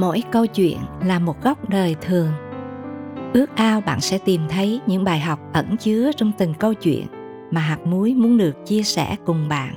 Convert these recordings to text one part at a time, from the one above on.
mỗi câu chuyện là một góc đời thường. Ước ao bạn sẽ tìm thấy những bài học ẩn chứa trong từng câu chuyện mà hạt muối muốn được chia sẻ cùng bạn.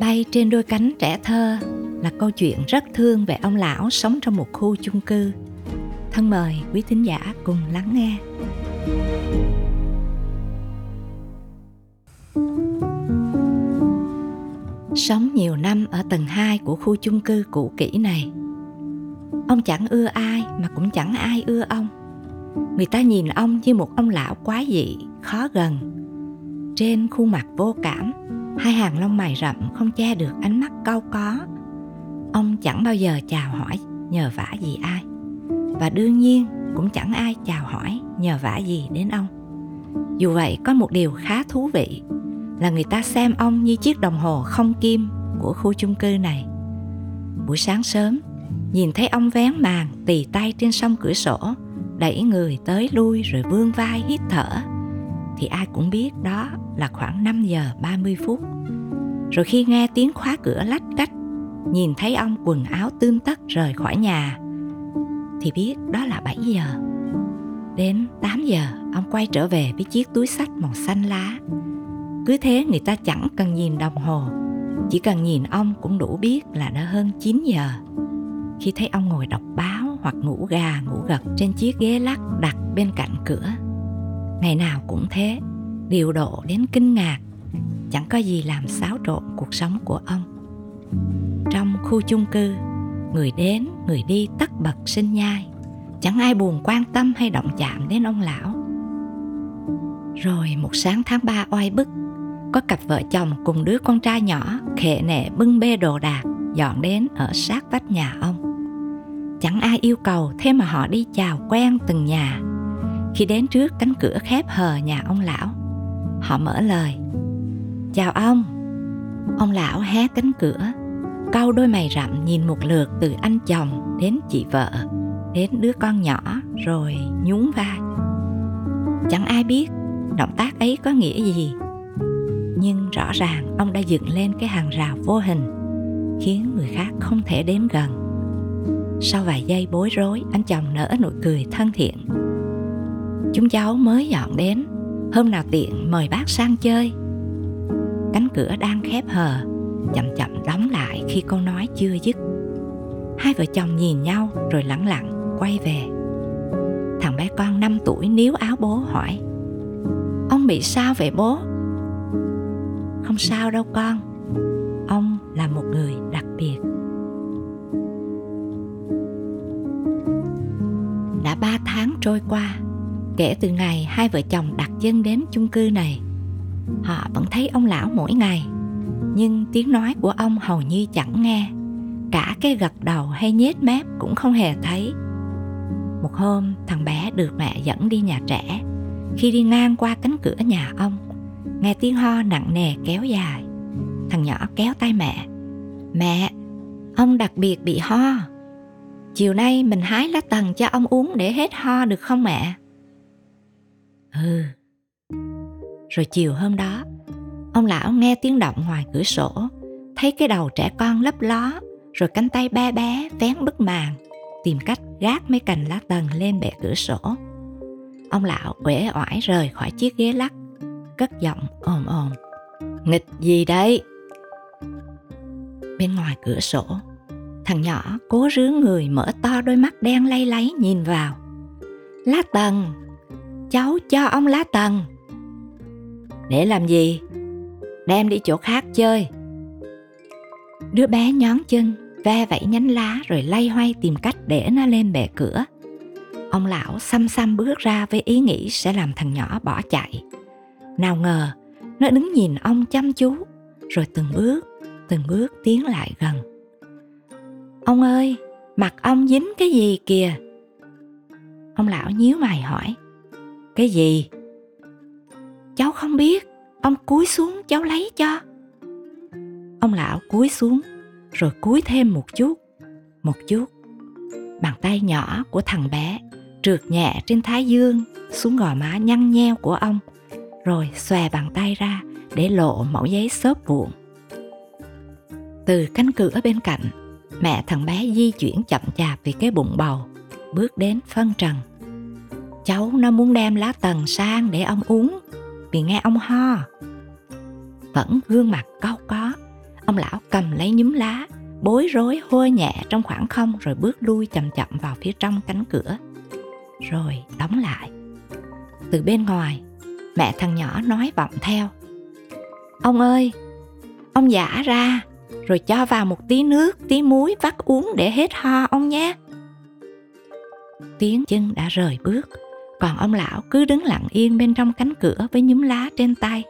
Bay trên đôi cánh trẻ thơ là câu chuyện rất thương về ông lão sống trong một khu chung cư thân mời quý thính giả cùng lắng nghe. Sống nhiều năm ở tầng 2 của khu chung cư cũ kỹ này. Ông chẳng ưa ai mà cũng chẳng ai ưa ông. Người ta nhìn ông như một ông lão quá dị, khó gần. Trên khuôn mặt vô cảm Hai hàng lông mày rậm không che được ánh mắt cau có. Ông chẳng bao giờ chào hỏi nhờ vả gì ai. Và đương nhiên cũng chẳng ai chào hỏi nhờ vả gì đến ông dù vậy có một điều khá thú vị là người ta xem ông như chiếc đồng hồ không kim của khu chung cư này. Buổi sáng sớm, nhìn thấy ông vén màn tì tay trên sông cửa sổ, đẩy người tới lui rồi vươn vai hít thở, thì ai cũng biết đó là khoảng 5 giờ 30 phút. Rồi khi nghe tiếng khóa cửa lách cách, nhìn thấy ông quần áo tươm tất rời khỏi nhà, thì biết đó là 7 giờ. Đến 8 giờ, ông quay trở về với chiếc túi sách màu xanh lá, cứ thế người ta chẳng cần nhìn đồng hồ. Chỉ cần nhìn ông cũng đủ biết là đã hơn 9 giờ. Khi thấy ông ngồi đọc báo hoặc ngủ gà ngủ gật trên chiếc ghế lắc đặt bên cạnh cửa. Ngày nào cũng thế điều độ đến kinh ngạc. Chẳng có gì làm xáo trộn cuộc sống của ông. Trong khu chung cư người đến, người đi tất bật sinh nhai. Chẳng ai buồn quan tâm hay động chạm đến ông lão. Rồi một sáng tháng ba oai bức, có cặp vợ chồng cùng đứa con trai nhỏ, khệ nệ bưng bê đồ đạc, dọn đến ở sát vách nhà ông. Chẳng ai yêu cầu thế mà họ đi chào quen từng nhà. Khi đến trước cánh cửa khép hờ nhà ông lão, họ mở lời. Chào ông. Ông lão hé cánh cửa cau đôi mày rậm nhìn một lượt từ anh chồng đến chị vợ, đến đứa con nhỏ rồi nhún vai. Chẳng ai biết động tác ấy có nghĩa gì, nhưng rõ ràng ông đã dựng lên cái hàng rào vô hình, khiến người khác không thể đến gần. Sau vài giây bối rối, anh chồng nở nụ cười thân thiện. Chúng cháu mới dọn đến, hôm nào tiện mời bác sang chơi. Cánh cửa đang khép hờ chậm chậm đóng lại khi câu nói chưa dứt. Hai vợ chồng nhìn nhau rồi lẳng lặng quay về. Thằng bé con 5 tuổi níu áo bố hỏi, ông bị sao vậy bố? Không sao đâu con, ông là một người đặc biệt. Đã ba tháng trôi qua, kể từ ngày hai vợ chồng đặt chân đến chung cư này, họ vẫn thấy ông lão mỗi ngày nhưng tiếng nói của ông hầu như chẳng nghe. Cả cái gật đầu hay nhếch mép cũng không hề thấy. Một hôm, thằng bé được mẹ dẫn đi nhà trẻ. Khi đi ngang qua cánh cửa nhà ông, nghe tiếng ho nặng nề kéo dài. Thằng nhỏ kéo tay mẹ. Mẹ, ông đặc biệt bị ho. Chiều nay mình hái lá tần cho ông uống để hết ho được không mẹ? Ừ. Rồi chiều hôm đó ông lão nghe tiếng động ngoài cửa sổ thấy cái đầu trẻ con lấp ló rồi cánh tay bé bé vén bức màn tìm cách gác mấy cành lá tần lên bệ cửa sổ. Ông lão uể oải rời khỏi chiếc ghế lắc cất giọng ồm ồm. Nghịch gì đấy? Bên ngoài cửa sổ thằng nhỏ cố rướng người mở to đôi mắt đen lay láy nhìn vào. Lá tần cháu cho ông lá tần để làm gì đem đi chỗ khác chơi. Đứa bé nhón chân, ve vẫy nhánh lá rồi lay hoay tìm cách để nó lên bệ cửa. Ông lão xăm xăm bước ra với ý nghĩ sẽ làm thằng nhỏ bỏ chạy. Nào ngờ, nó đứng nhìn ông chăm chú, rồi từng bước từng bước tiến lại gần. Ông ơi, mặt ông dính cái gì kìa? Ông lão nhíu mày hỏi. Cái gì? Cháu không biết ông cúi xuống, cháu lấy cho. Ông lão cúi xuống, rồi cúi thêm một chút một chút. Bàn tay nhỏ của thằng bé trượt nhẹ trên thái dương xuống gò má nhăn nheo của ông, rồi xòe bàn tay ra để lộ mẫu giấy xốp vụn. Từ cánh cửa bên cạnh, mẹ thằng bé di chuyển chậm chạp vì cái bụng bầu, bước đến phân trần. Cháu nó muốn đem lá tần sang để ông uống vì nghe ông ho. Vẫn gương mặt cau có, ông lão cầm lấy nhúm lá, bối rối hôi nhẹ trong khoảng không rồi bước lui chậm chậm vào phía trong cánh cửa. Rồi đóng lại. Từ bên ngoài, mẹ thằng nhỏ nói vọng theo. Ông ơi, ông giả ra, rồi cho vào một tí nước, tí muối vắt uống để hết ho ông nhé. Tiếng chân đã rời bước còn ông lão cứ đứng lặng yên bên trong cánh cửa với nhúm lá trên tay.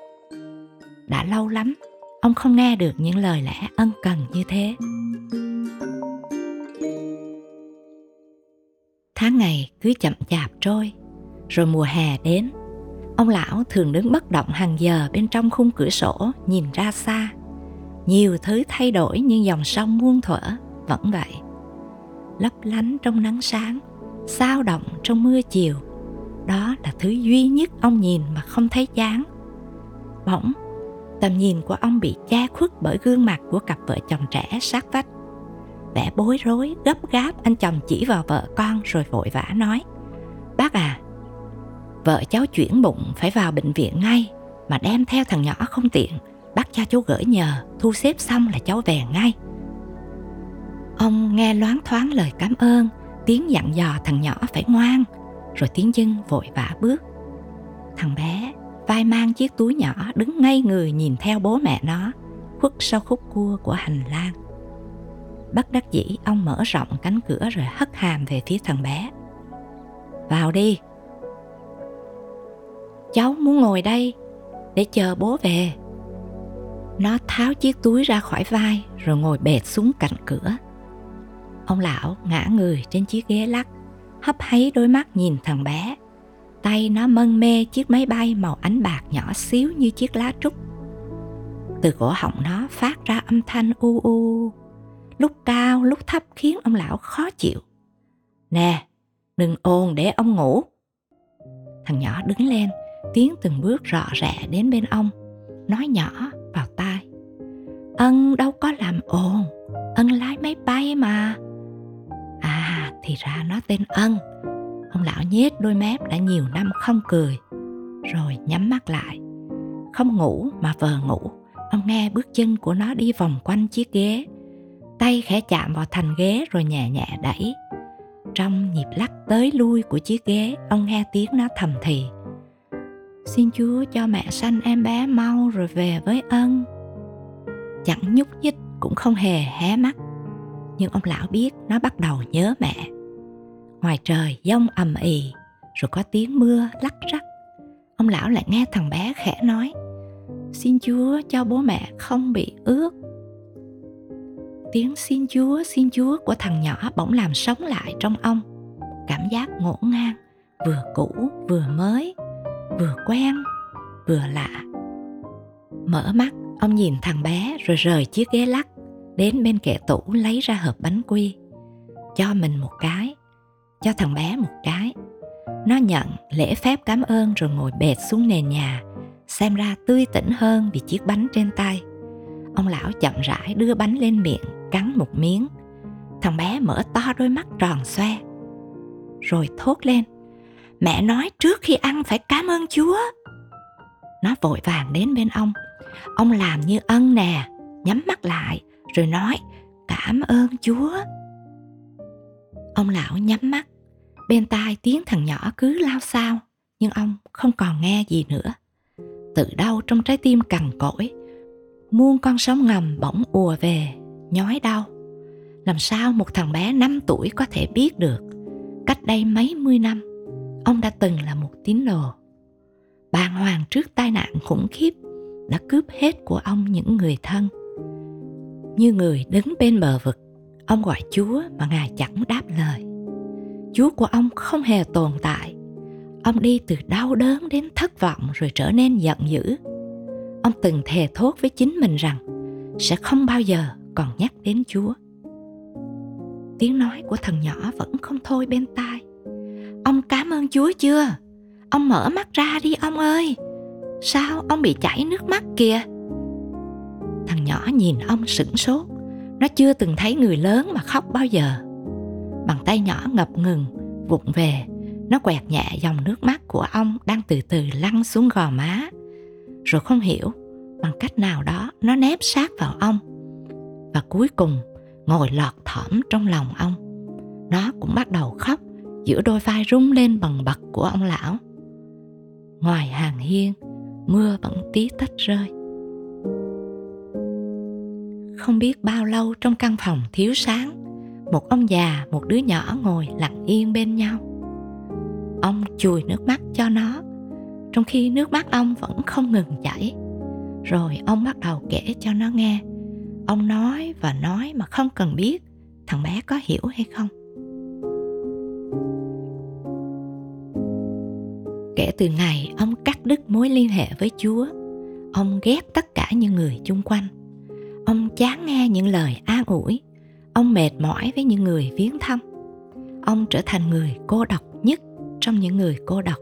Đã lâu lắm, ông không nghe được những lời lẽ ân cần như thế. Tháng ngày cứ chậm chạp trôi, rồi mùa hè đến. Ông lão thường đứng bất động hàng giờ bên trong khung cửa sổ nhìn ra xa. Nhiều thứ thay đổi nhưng dòng sông muôn thuở vẫn vậy. Lấp lánh trong nắng sáng, sao động trong mưa chiều đó là thứ duy nhất ông nhìn mà không thấy chán bỗng, tầm nhìn của ông bị che khuất bởi gương mặt của cặp vợ chồng trẻ sát vách. Vẻ bối rối gấp gáp, anh chồng chỉ vào vợ con rồi vội vã nói, bác à vợ cháu chuyển bụng phải vào bệnh viện ngay, mà đem theo thằng nhỏ không tiện. Bác cho chú gửi nhờ, thu xếp xong là cháu về ngay. Ông nghe loáng thoáng lời cảm ơn, tiếng dặn dò thằng nhỏ phải ngoan rồi tiếng chân vội vã bước. Thằng bé vai mang chiếc túi nhỏ đứng ngay người nhìn theo bố mẹ nó, khuất sau khúc cua của hành lang. Bất đắc dĩ, ông mở rộng cánh cửa rồi hất hàm về phía thằng bé. Vào đi. Cháu muốn ngồi đây để chờ bố về. Nó tháo chiếc túi ra khỏi vai rồi ngồi bệt xuống cạnh cửa. Ông lão ngã người trên chiếc ghế lắc hấp háy đôi mắt nhìn thằng bé. Tay nó mân mê chiếc máy bay màu ánh bạc nhỏ xíu như chiếc lá trúc. Từ cổ họng nó phát ra âm thanh u u. Lúc cao, lúc thấp khiến ông lão khó chịu. Nè, đừng ồn để ông ngủ. Thằng nhỏ đứng lên, tiến từng bước rõ rẽ đến bên ông, nói nhỏ vào tai. Ân đâu có làm ồn, ân lái máy bay mà thì ra nó tên ân. Ông lão nhếch đôi mép đã nhiều năm không cười, rồi nhắm mắt lại. Không ngủ mà vờ ngủ, ông nghe bước chân của nó đi vòng quanh chiếc ghế. Tay khẽ chạm vào thành ghế rồi nhẹ nhẹ đẩy. Trong nhịp lắc tới lui của chiếc ghế, ông nghe tiếng nó thầm thì, xin chúa cho mẹ sanh em bé mau rồi về với ân. Chẳng nhúc nhích cũng không hề hé mắt nhưng ông lão biết nó bắt đầu nhớ mẹ. Ngoài trời, giông ầm ì, rồi có tiếng mưa lắc rắc. Ông lão lại nghe thằng bé khẽ nói, xin chúa cho bố mẹ không bị ướt tiếng xin chúa xin chúa của thằng nhỏ bỗng làm sống lại trong ông. Cảm giác ngổn ngang, vừa cũ, vừa mới, vừa quen, vừa lạ. Mở mắt, ông nhìn thằng bé rồi rời chiếc ghế lắc đến bên kệ tủ lấy ra hộp bánh quy, cho mình một cái, cho thằng bé một cái. Nó nhận lễ phép cảm ơn rồi ngồi bệt xuống nền nhà, xem ra tươi tỉnh hơn vì chiếc bánh trên tay. Ông lão chậm rãi đưa bánh lên miệng, cắn một miếng. Thằng bé mở to đôi mắt tròn xoe, rồi thốt lên, mẹ nói trước khi ăn phải cảm ơn chúa. Nó vội vàng đến bên ông. Ông làm như ân nè, nhắm mắt lại rồi nói, cảm ơn chúa. Ông lão nhắm mắt, bên tai tiếng thằng nhỏ cứ lao sao nhưng ông không còn nghe gì nữa. Tự đau trong trái tim cằn cỗi, muôn con sóng ngầm bỗng ùa về, nhói đau. Làm sao một thằng bé 5 tuổi có thể biết được, cách đây mấy mươi năm, ông đã từng là một tín đồ. Bàng hoàng trước tai nạn khủng khiếp đã cướp hết của ông những người thân như người đứng bên bờ vực ông gọi chúa mà ngài chẳng đáp lời chúa của ông không hề tồn tại ông đi từ đau đớn đến thất vọng rồi trở nên giận dữ ông từng thề thốt với chính mình rằng sẽ không bao giờ còn nhắc đến chúa tiếng nói của thằng nhỏ vẫn không thôi bên tai ông Chúa chưa? Ông mở mắt ra đi, ông ơi. Sao ông bị chảy nước mắt kìa? Nhỏ nhìn ông sửng sốt. Nó chưa từng thấy người lớn mà khóc bao giờ. Bàn tay nhỏ ngập ngừng, vụng về, nó quẹt nhẹ dòng nước mắt của ông đang từ từ lăn xuống gò má. Rồi không hiểu, bằng cách nào đó nó nép sát vào ông. Và cuối cùng, ngồi lọt thỏm trong lòng ông. Nó cũng bắt đầu khóc giữa đôi vai rung lên bằng bật của ông lão. Ngoài hàng hiên, mưa vẫn tí tách rơi. Không biết bao lâu trong căn phòng thiếu sáng, một ông già, một đứa nhỏ ngồi lặng yên bên nhau. Ông chùi nước mắt cho nó, trong khi nước mắt ông vẫn không ngừng chảy. Rồi ông bắt đầu kể cho nó nghe. Ông nói và nói mà không cần biết thằng bé có hiểu hay không. Kể từ ngày ông cắt đứt mối liên hệ với Chúa, ông ghét tất cả những người chung quanh. Ông chán nghe những lời an ủi, ông mệt mỏi với những người viếng thăm. Ông trở thành người cô độc nhất trong những người cô độc.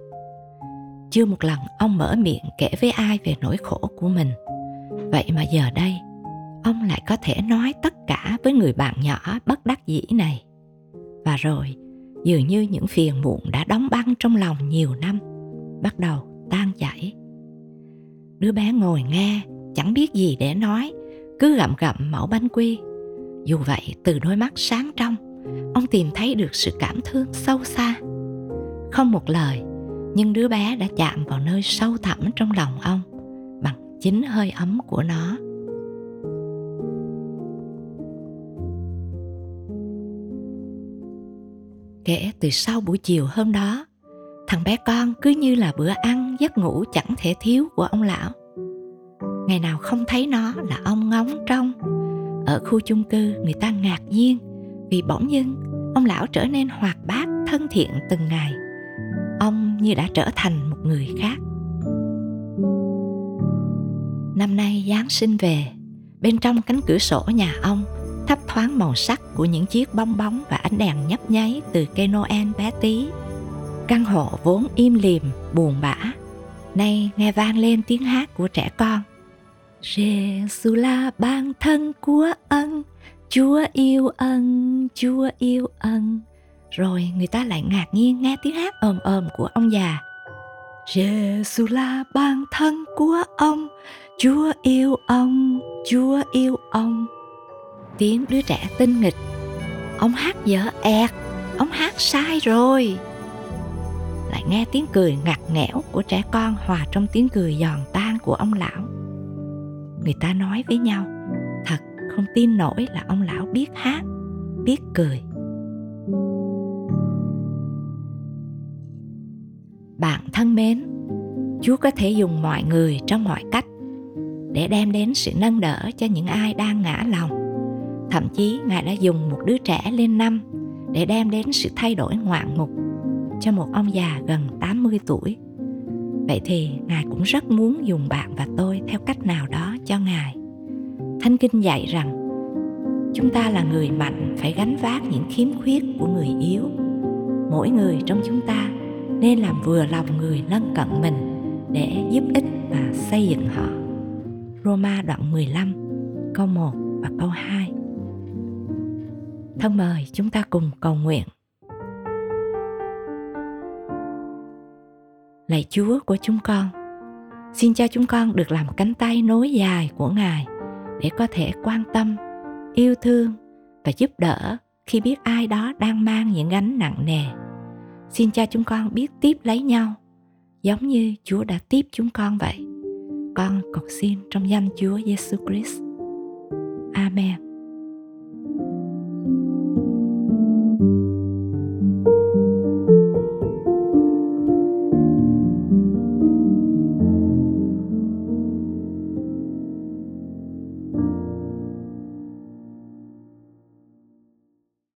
Chưa một lần ông mở miệng kể với ai về nỗi khổ của mình. Vậy mà giờ đây, ông lại có thể nói tất cả với người bạn nhỏ bất đắc dĩ này. Và rồi, dường như những phiền muộn đã đóng băng trong lòng nhiều năm bắt đầu tan chảy đứa bé ngồi nghe chẳng biết gì để nói cứ gặm gặm mẫu bánh quy. Dù vậy, từ đôi mắt sáng trong, ông tìm thấy được sự cảm thương sâu xa. Không một lời, nhưng đứa bé đã chạm vào nơi sâu thẳm trong lòng ông, bằng chính hơi ấm của nó. Kể từ sau buổi chiều hôm đó, thằng bé con cứ như là bữa ăn giấc ngủ chẳng thể thiếu của ông lão ngày nào không thấy nó là ông ngóng trông ở khu chung cư, người ta ngạc nhiên. Vì bỗng dưng, ông lão trở nên hoạt bát, thân thiện từng ngày. Ông như đã trở thành một người khác. Năm nay giáng sinh về, bên trong cánh cửa sổ nhà ông, thấp thoáng màu sắc của những chiếc bong bóng và ánh đèn nhấp nháy từ cây noel bé tí. Căn hộ vốn im lìm, buồn bã. Nay nghe vang lên tiếng hát của trẻ con. Giêsu là ban thân của ân. Chúa yêu ân, Chúa yêu ân. Rồi người ta lại ngạc nhiên nghe tiếng hát ồm ồm của ông già. Giêsu là ban thân của ông. Chúa yêu ông, Chúa yêu ông. Tiếng đứa trẻ tinh nghịch. Ông hát dở ẹt, ông hát sai rồi. Lại nghe tiếng cười ngặt nghẽo của trẻ con hòa trong tiếng cười giòn tan của ông lão người ta nói với nhau, thật không tin nổi là ông lão biết hát, biết cười bạn thân mến, chúa có thể dùng mọi người trong mọi cách để đem đến sự nâng đỡ cho những ai đang ngã lòng thậm chí ngài đã dùng một đứa trẻ lên năm để đem đến sự thay đổi ngoạn mục cho một ông già gần 80 tuổi. Vậy thì Ngài cũng rất muốn dùng bạn và tôi theo cách nào đó cho Ngài. Thánh Kinh dạy rằng chúng ta là người mạnh phải gánh vác những khiếm khuyết của người yếu. Mỗi người trong chúng ta nên làm vừa lòng người lân cận mình để giúp ích và xây dựng họ. Roma đoạn 15, câu 1 và câu 2. Thân mời chúng ta cùng cầu nguyện. Lạy Chúa của chúng con. Xin cho chúng con được làm cánh tay nối dài của Ngài để có thể quan tâm, yêu thương và giúp đỡ khi biết ai đó đang mang những gánh nặng nề. Xin cho chúng con biết tiếp lấy nhau giống như Chúa đã tiếp chúng con vậy. Con cầu xin trong danh Chúa Giêsu Christ. Amen.